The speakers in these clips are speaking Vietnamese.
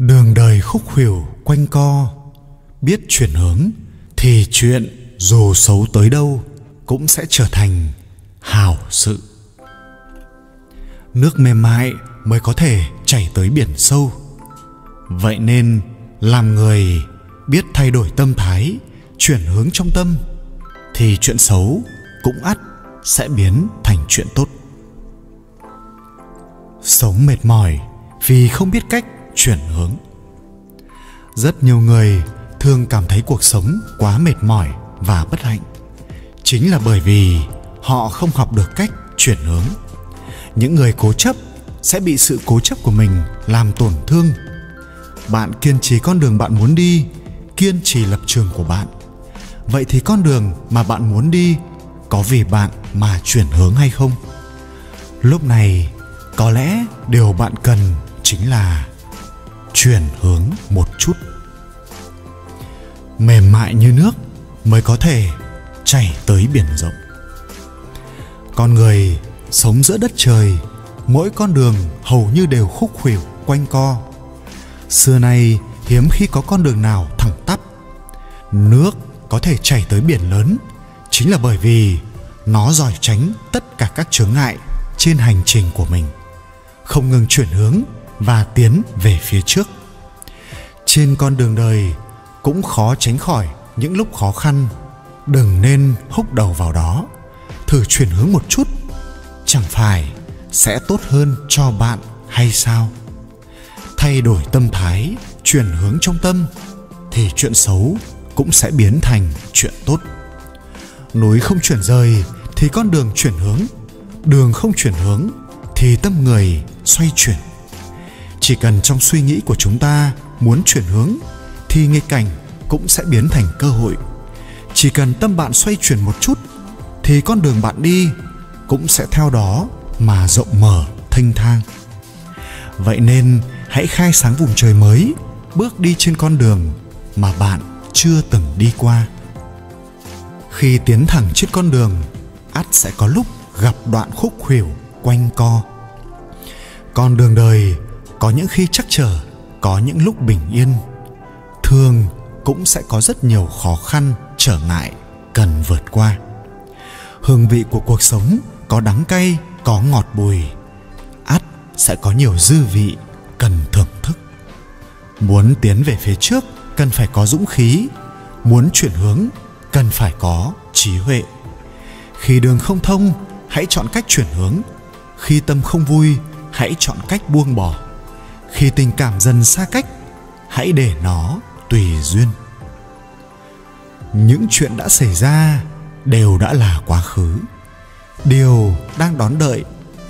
đường đời khúc khuỷu quanh co, biết chuyển hướng, thì chuyện dù xấu tới đâu cũng sẽ trở thành hào sự. Nước mềm mại mới có thể chảy tới biển sâu. Vậy nên làm người biết thay đổi tâm thái, chuyển hướng trong tâm, thì chuyện xấu cũng ắt sẽ biến thành chuyện tốt. Sống mệt mỏi vì không biết cách chuyển hướng. Rất nhiều người thường cảm thấy cuộc sống quá mệt mỏi và bất hạnh. Chính là bởi vì họ không học được cách chuyển hướng. Những người cố chấp sẽ bị sự cố chấp của mình làm tổn thương. Bạn kiên trì con đường bạn muốn đi, kiên trì lập trường của bạn. Vậy thì con đường mà bạn muốn đi có vì bạn mà chuyển hướng hay không? Lúc này, có lẽ điều bạn cần chính là chuyển hướng một chút. Mềm mại như nước mới có thể chảy tới biển rộng. Con người sống giữa đất trời, mỗi con đường hầu như đều khúc khuỷu quanh co. Xưa nay hiếm khi có con đường nào thẳng tắp. Nước có thể chảy tới biển lớn chính là bởi vì nó giỏi tránh tất cả các chướng ngại trên hành trình của mình, không ngừng chuyển hướng và tiến về phía trước. Trên con đường đời cũng khó tránh khỏi những lúc khó khăn, đừng nên húc đầu vào đó. Thử chuyển hướng một chút, chẳng phải sẽ tốt hơn cho bạn hay sao? Thay đổi tâm thái, chuyển hướng trong tâm thì chuyện xấu cũng sẽ biến thành chuyện tốt. Núi không chuyển rời thì con đường chuyển hướng, đường không chuyển hướng thì tâm người xoay chuyển chỉ cần trong suy nghĩ của chúng ta muốn chuyển hướng, thì nghịch cảnh cũng sẽ biến thành cơ hội. Chỉ cần tâm bạn xoay chuyển một chút, thì con đường bạn đi cũng sẽ theo đó mà rộng mở, thênh thang. Vậy nên hãy khai sáng vùng trời mới, bước đi trên con đường mà bạn chưa từng đi qua. Khi tiến thẳng trên con đường, ắt sẽ có lúc gặp đoạn khúc khuỷu quanh co. Con đường đời có những khi chắc trở có những lúc bình yên. Thường cũng sẽ có rất nhiều khó khăn, trở ngại, cần vượt qua. Hương vị của cuộc sống có đắng cay, có ngọt bùi. Ắt sẽ có nhiều dư vị, cần thưởng thức. Muốn tiến về phía trước, cần phải có dũng khí. Muốn chuyển hướng, cần phải có trí huệ. Khi đường không thông, hãy chọn cách chuyển hướng. Khi tâm không vui, hãy chọn cách buông bỏ khi tình cảm dần xa cách, hãy để nó tùy duyên. Những chuyện đã xảy ra đều đã là quá khứ. Điều đang đón đợi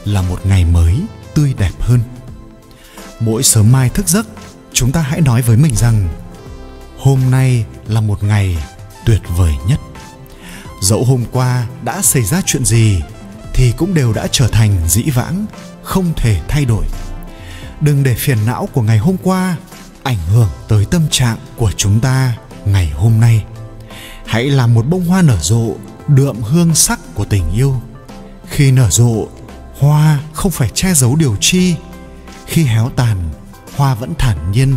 là một ngày mới tươi đẹp hơn. Mỗi sớm mai thức giấc, chúng ta hãy nói với mình rằng, hôm nay là một ngày tuyệt vời nhất. Dẫu hôm qua đã xảy ra chuyện gì thì cũng đều đã trở thành dĩ vãng, không thể thay đổi đừng để phiền não của ngày hôm qua ảnh hưởng tới tâm trạng của chúng ta ngày hôm nay. Hãy làm một bông hoa nở rộ, đượm hương sắc của tình yêu. Khi nở rộ, hoa không phải che giấu điều chi. Khi héo tàn, hoa vẫn thản nhiên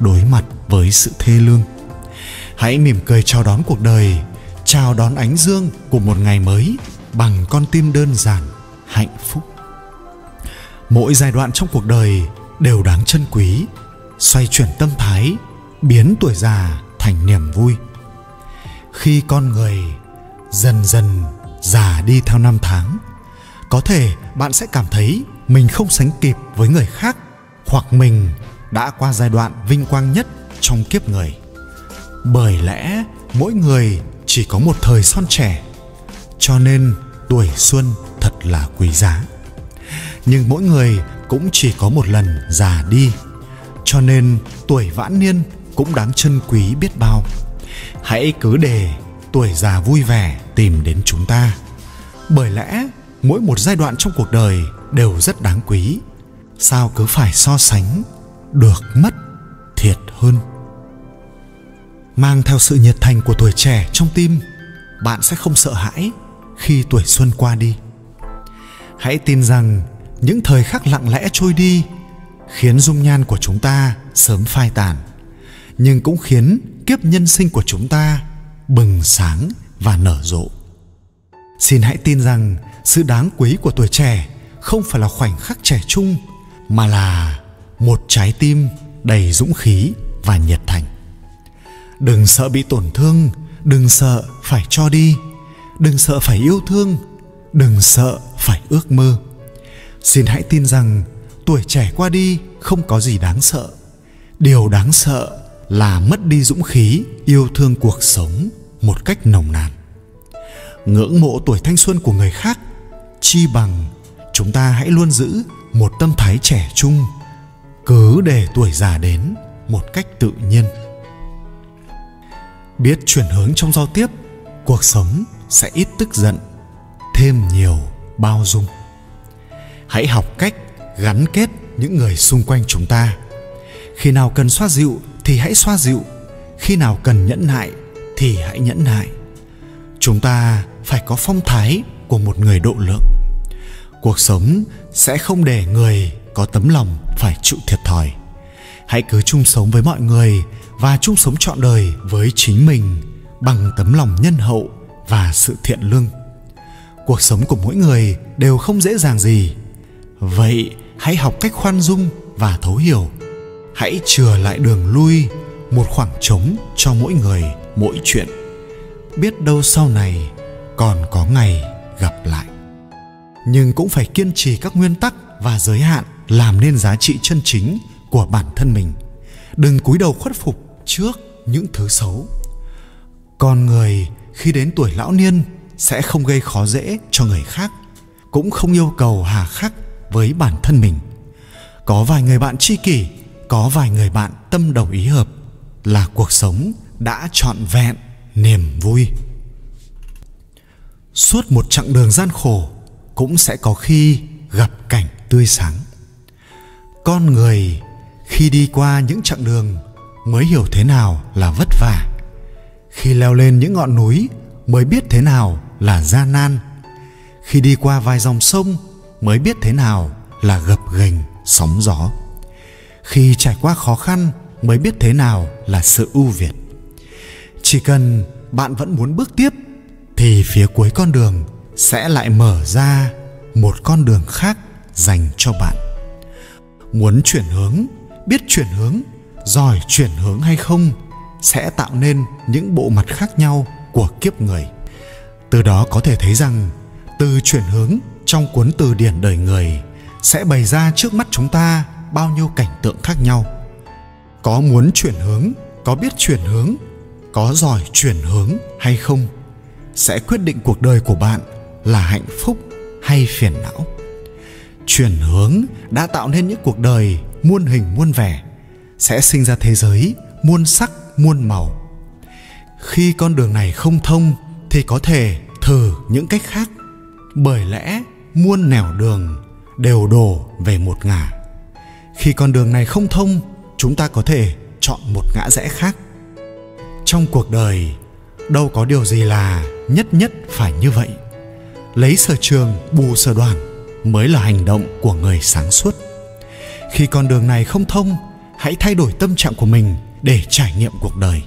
đối mặt với sự thê lương. Hãy mỉm cười chào đón cuộc đời, chào đón ánh dương của một ngày mới bằng con tim đơn giản, hạnh phúc. Mỗi giai đoạn trong cuộc đời đều đáng trân quý, xoay chuyển tâm thái, biến tuổi già thành niềm vui. Khi con người dần dần già đi theo năm tháng, có thể bạn sẽ cảm thấy mình không sánh kịp với người khác hoặc mình đã qua giai đoạn vinh quang nhất trong kiếp người. Bởi lẽ mỗi người chỉ có một thời son trẻ, cho nên tuổi xuân thật là quý giá. Nhưng mỗi người cũng chỉ có một lần già đi. Cho nên tuổi vãn niên cũng đáng trân quý biết bao. Hãy cứ để tuổi già vui vẻ tìm đến chúng ta. Bởi lẽ mỗi một giai đoạn trong cuộc đời đều rất đáng quý. Sao cứ phải so sánh được mất thiệt hơn? Mang theo sự nhiệt thành của tuổi trẻ trong tim, bạn sẽ không sợ hãi khi tuổi xuân qua đi. Hãy tin rằng những thời khắc lặng lẽ trôi đi khiến dung nhan của chúng ta sớm phai tàn, nhưng cũng khiến kiếp nhân sinh của chúng ta bừng sáng và nở rộ. Xin hãy tin rằng sự đáng quý của tuổi trẻ không phải là khoảnh khắc trẻ trung, mà là một trái tim đầy dũng khí và nhiệt thành. Đừng sợ bị tổn thương, đừng sợ phải cho đi, đừng sợ phải yêu thương, đừng sợ phải ước mơ xin hãy tin rằng tuổi trẻ qua đi không có gì đáng sợ. Điều đáng sợ là mất đi dũng khí, yêu thương cuộc sống một cách nồng nàn. Ngưỡng mộ tuổi thanh xuân của người khác chi bằng chúng ta hãy luôn giữ một tâm thái trẻ trung, cứ để tuổi già đến một cách tự nhiên. Biết chuyển hướng trong giao tiếp, cuộc sống sẽ ít tức giận, thêm nhiều bao dung hãy học cách gắn kết những người xung quanh chúng ta. Khi nào cần xoa dịu thì hãy xoa dịu, khi nào cần nhẫn nại thì hãy nhẫn nại. Chúng ta phải có phong thái của một người độ lượng. Cuộc sống sẽ không để người có tấm lòng phải chịu thiệt thòi. Hãy cứ chung sống với mọi người và chung sống trọn đời với chính mình bằng tấm lòng nhân hậu và sự thiện lương. Cuộc sống của mỗi người đều không dễ dàng gì vậy hãy học cách khoan dung và thấu hiểu. Hãy chừa lại đường lui, một khoảng trống cho mỗi người, mỗi chuyện. Biết đâu sau này còn có ngày gặp lại. Nhưng cũng phải kiên trì các nguyên tắc và giới hạn làm nên giá trị chân chính của bản thân mình. Đừng cúi đầu khuất phục trước những thứ xấu. Con người khi đến tuổi lão niên sẽ không gây khó dễ cho người khác, cũng không yêu cầu hà khắc với bản thân mình. Có vài người bạn tri kỷ, có vài người bạn tâm đầu ý hợp là cuộc sống đã trọn vẹn, niềm vui. Suốt một chặng đường gian khổ cũng sẽ có khi gặp cảnh tươi sáng. Con người khi đi qua những chặng đường mới hiểu thế nào là vất vả, khi leo lên những ngọn núi mới biết thế nào là gian nan, khi đi qua vài dòng sông mới biết thế nào là gập ghềnh sóng gió. Khi trải qua khó khăn mới biết thế nào là sự ưu việt. Chỉ cần bạn vẫn muốn bước tiếp thì phía cuối con đường sẽ lại mở ra một con đường khác dành cho bạn. Muốn chuyển hướng, biết chuyển hướng, giỏi chuyển hướng hay không sẽ tạo nên những bộ mặt khác nhau của kiếp người. Từ đó có thể thấy rằng, từ chuyển hướng trong cuốn từ điển đời người, sẽ bày ra trước mắt chúng ta bao nhiêu cảnh tượng khác nhau. Có muốn chuyển hướng, có biết chuyển hướng, có giỏi chuyển hướng hay không, sẽ quyết định cuộc đời của bạn là hạnh phúc hay phiền não. Chuyển hướng đã tạo nên những cuộc đời muôn hình muôn vẻ, sẽ sinh ra thế giới muôn sắc muôn màu. Khi con đường này không thông thì có thể thử những cách khác, bởi lẽ muôn nẻo đường đều đổ về một ngả. Khi con đường này không thông, chúng ta có thể chọn một ngã rẽ khác. Trong cuộc đời, đâu có điều gì là nhất nhất phải như vậy. Lấy sở trường, bù sở đoàn mới là hành động của người sáng suốt. Khi con đường này không thông, hãy thay đổi tâm trạng của mình để trải nghiệm cuộc đời.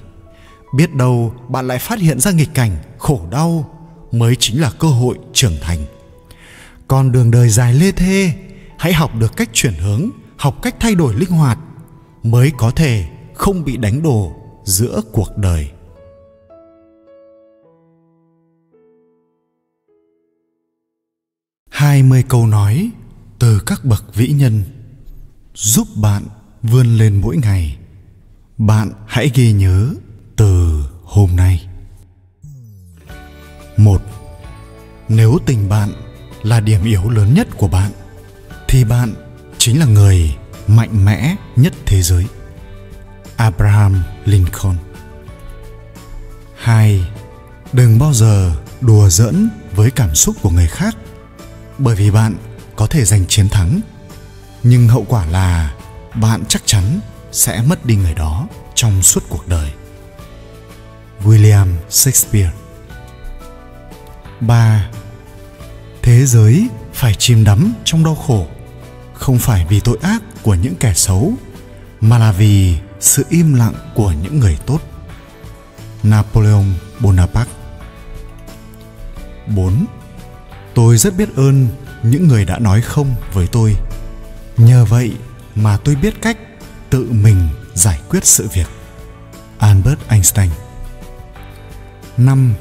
Biết đâu bạn lại phát hiện ra nghịch cảnh, khổ đau mới chính là cơ hội trưởng thành con đường đời dài lê thê, hãy học được cách chuyển hướng, học cách thay đổi linh hoạt, mới có thể không bị đánh đổ giữa cuộc đời. Hai mươi câu nói từ các bậc vĩ nhân giúp bạn vươn lên mỗi ngày. Bạn hãy ghi nhớ từ hôm nay. Một, nếu tình bạn là điểm yếu lớn nhất của bạn, thì bạn chính là người mạnh mẽ nhất thế giới. Abraham lincoln. Hai, đừng bao giờ đùa giỡn với cảm xúc của người khác, bởi vì bạn có thể giành chiến thắng, nhưng hậu quả là bạn chắc chắn sẽ mất đi người đó trong suốt cuộc đời. William shakespeare. 3. Thế giới phải chìm đắm trong đau khổ, không phải vì tội ác của những kẻ xấu, mà là vì sự im lặng của những người tốt napoleon bonaparte 4. Tôi rất biết ơn những người đã nói không với tôi. Nhờ vậy mà tôi biết cách tự mình giải quyết sự việc. Albert Einstein 5.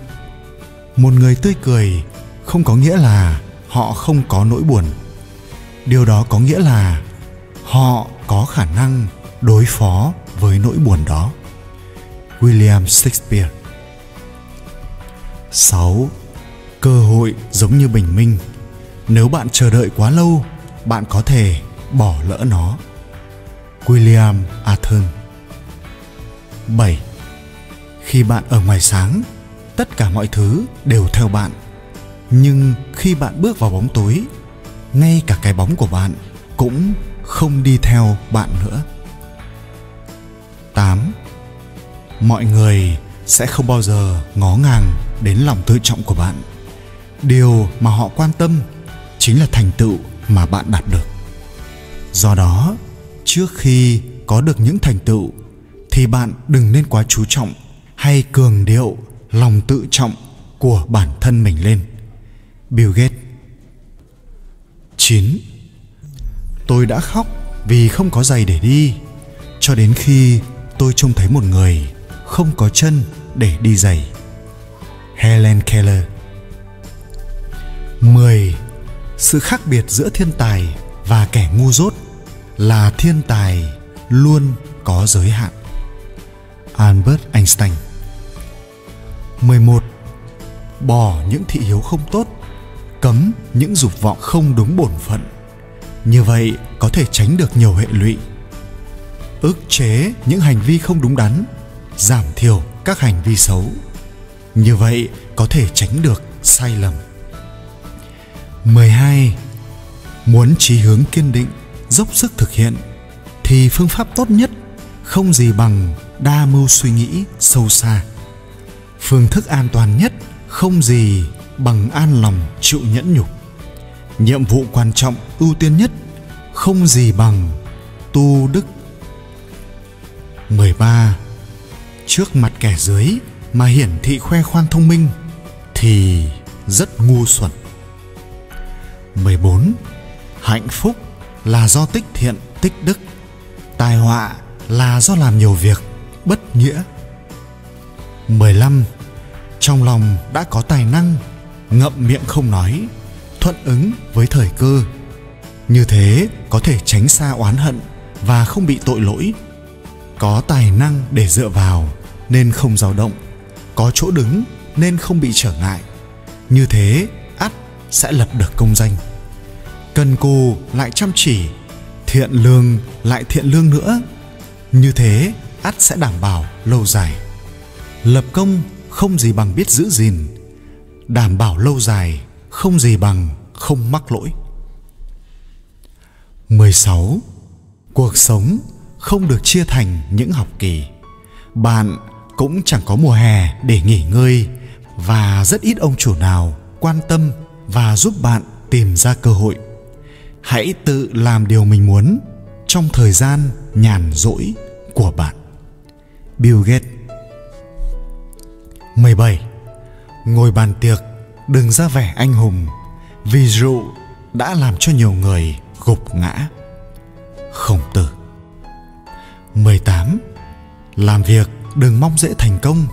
Một người tươi cười không có nghĩa là họ không có nỗi buồn. Điều đó có nghĩa là họ có khả năng đối phó với nỗi buồn đó. William Shakespeare 6 cơ hội giống như bình minh nếu bạn chờ đợi quá lâu bạn có thể bỏ lỡ nó william arthur 7. Khi bạn ở ngoài sáng, tất cả mọi thứ đều theo bạn. Nhưng khi bạn bước vào bóng tối, ngay cả cái bóng của bạn cũng không đi theo bạn nữa. 8. Mọi người sẽ không bao giờ ngó ngàng đến lòng tự trọng của bạn điều mà họ quan tâm chính là thành tựu mà bạn đạt được do đó trước khi có được những thành tựu thì bạn đừng nên quá chú trọng hay cường điệu lòng tự trọng của bản thân mình lên bill gates 9. Tôi đã khóc vì không có giày để đi cho đến khi tôi trông thấy một người không có chân để đi giày. Helen Keller 10. Sự khác biệt giữa thiên tài và kẻ ngu dốt là thiên tài luôn có giới hạn. Albert Einstein 11. Bỏ những thị hiếu không tốt, cấm những dục vọng không đúng bổn phận. Như vậy có thể tránh được nhiều hệ lụy. Ức chế những hành vi không đúng đắn, giảm thiểu các hành vi xấu. Như vậy có thể tránh được sai lầm. 12. Muốn chí hướng kiên định, dốc sức thực hiện thì phương pháp tốt nhất không gì bằng đa mưu suy nghĩ sâu xa. Phương thức an toàn nhất không gì bằng an lòng chịu nhẫn nhục. Nhiệm vụ quan trọng ưu tiên nhất không gì bằng tu đức. 13. Trước mặt kẻ dưới mà hiển thị khoe khoang thông minh thì rất ngu xuẩn. 14. Hạnh phúc là do tích thiện, tích đức. Tai họa là do làm nhiều việc bất nghĩa. 15. Trong lòng đã có tài năng, ngậm miệng không nói, thuận ứng với thời cơ. Như thế có thể tránh xa oán hận và không bị tội lỗi. Có tài năng để dựa vào nên không dao động, có chỗ đứng nên không bị trở ngại. Như thế ắt sẽ lập được công danh cần cù lại chăm chỉ thiện lương lại thiện lương nữa như thế ắt sẽ đảm bảo lâu dài lập công không gì bằng biết giữ gìn đảm bảo lâu dài, không gì bằng, không mắc lỗi 16. Cuộc sống không được chia thành những học kỳ. Bạn cũng chẳng có mùa hè để nghỉ ngơi và rất ít ông chủ nào quan tâm và giúp bạn tìm ra cơ hội hãy tự làm điều mình muốn trong thời gian nhàn rỗi của bạn. Bill Gates 17. Ngồi bàn tiệc đừng ra vẻ anh hùng vì rượu đã làm cho nhiều người gục ngã. Khổng tử 18. Làm việc đừng mong dễ thành công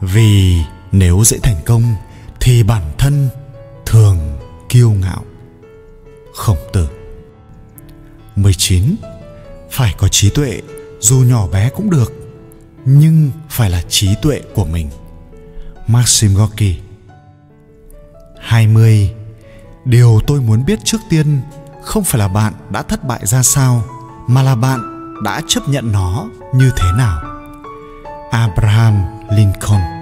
vì nếu dễ thành công thì bản thân thường kiêu ngạo khổng tử 19. Phải có trí tuệ, dù nhỏ bé cũng được, nhưng phải là trí tuệ của mình. Maxim Gorky 20. Điều tôi muốn biết trước tiên không phải là bạn đã thất bại ra sao, mà là bạn đã chấp nhận nó như thế nào. Abraham Lincoln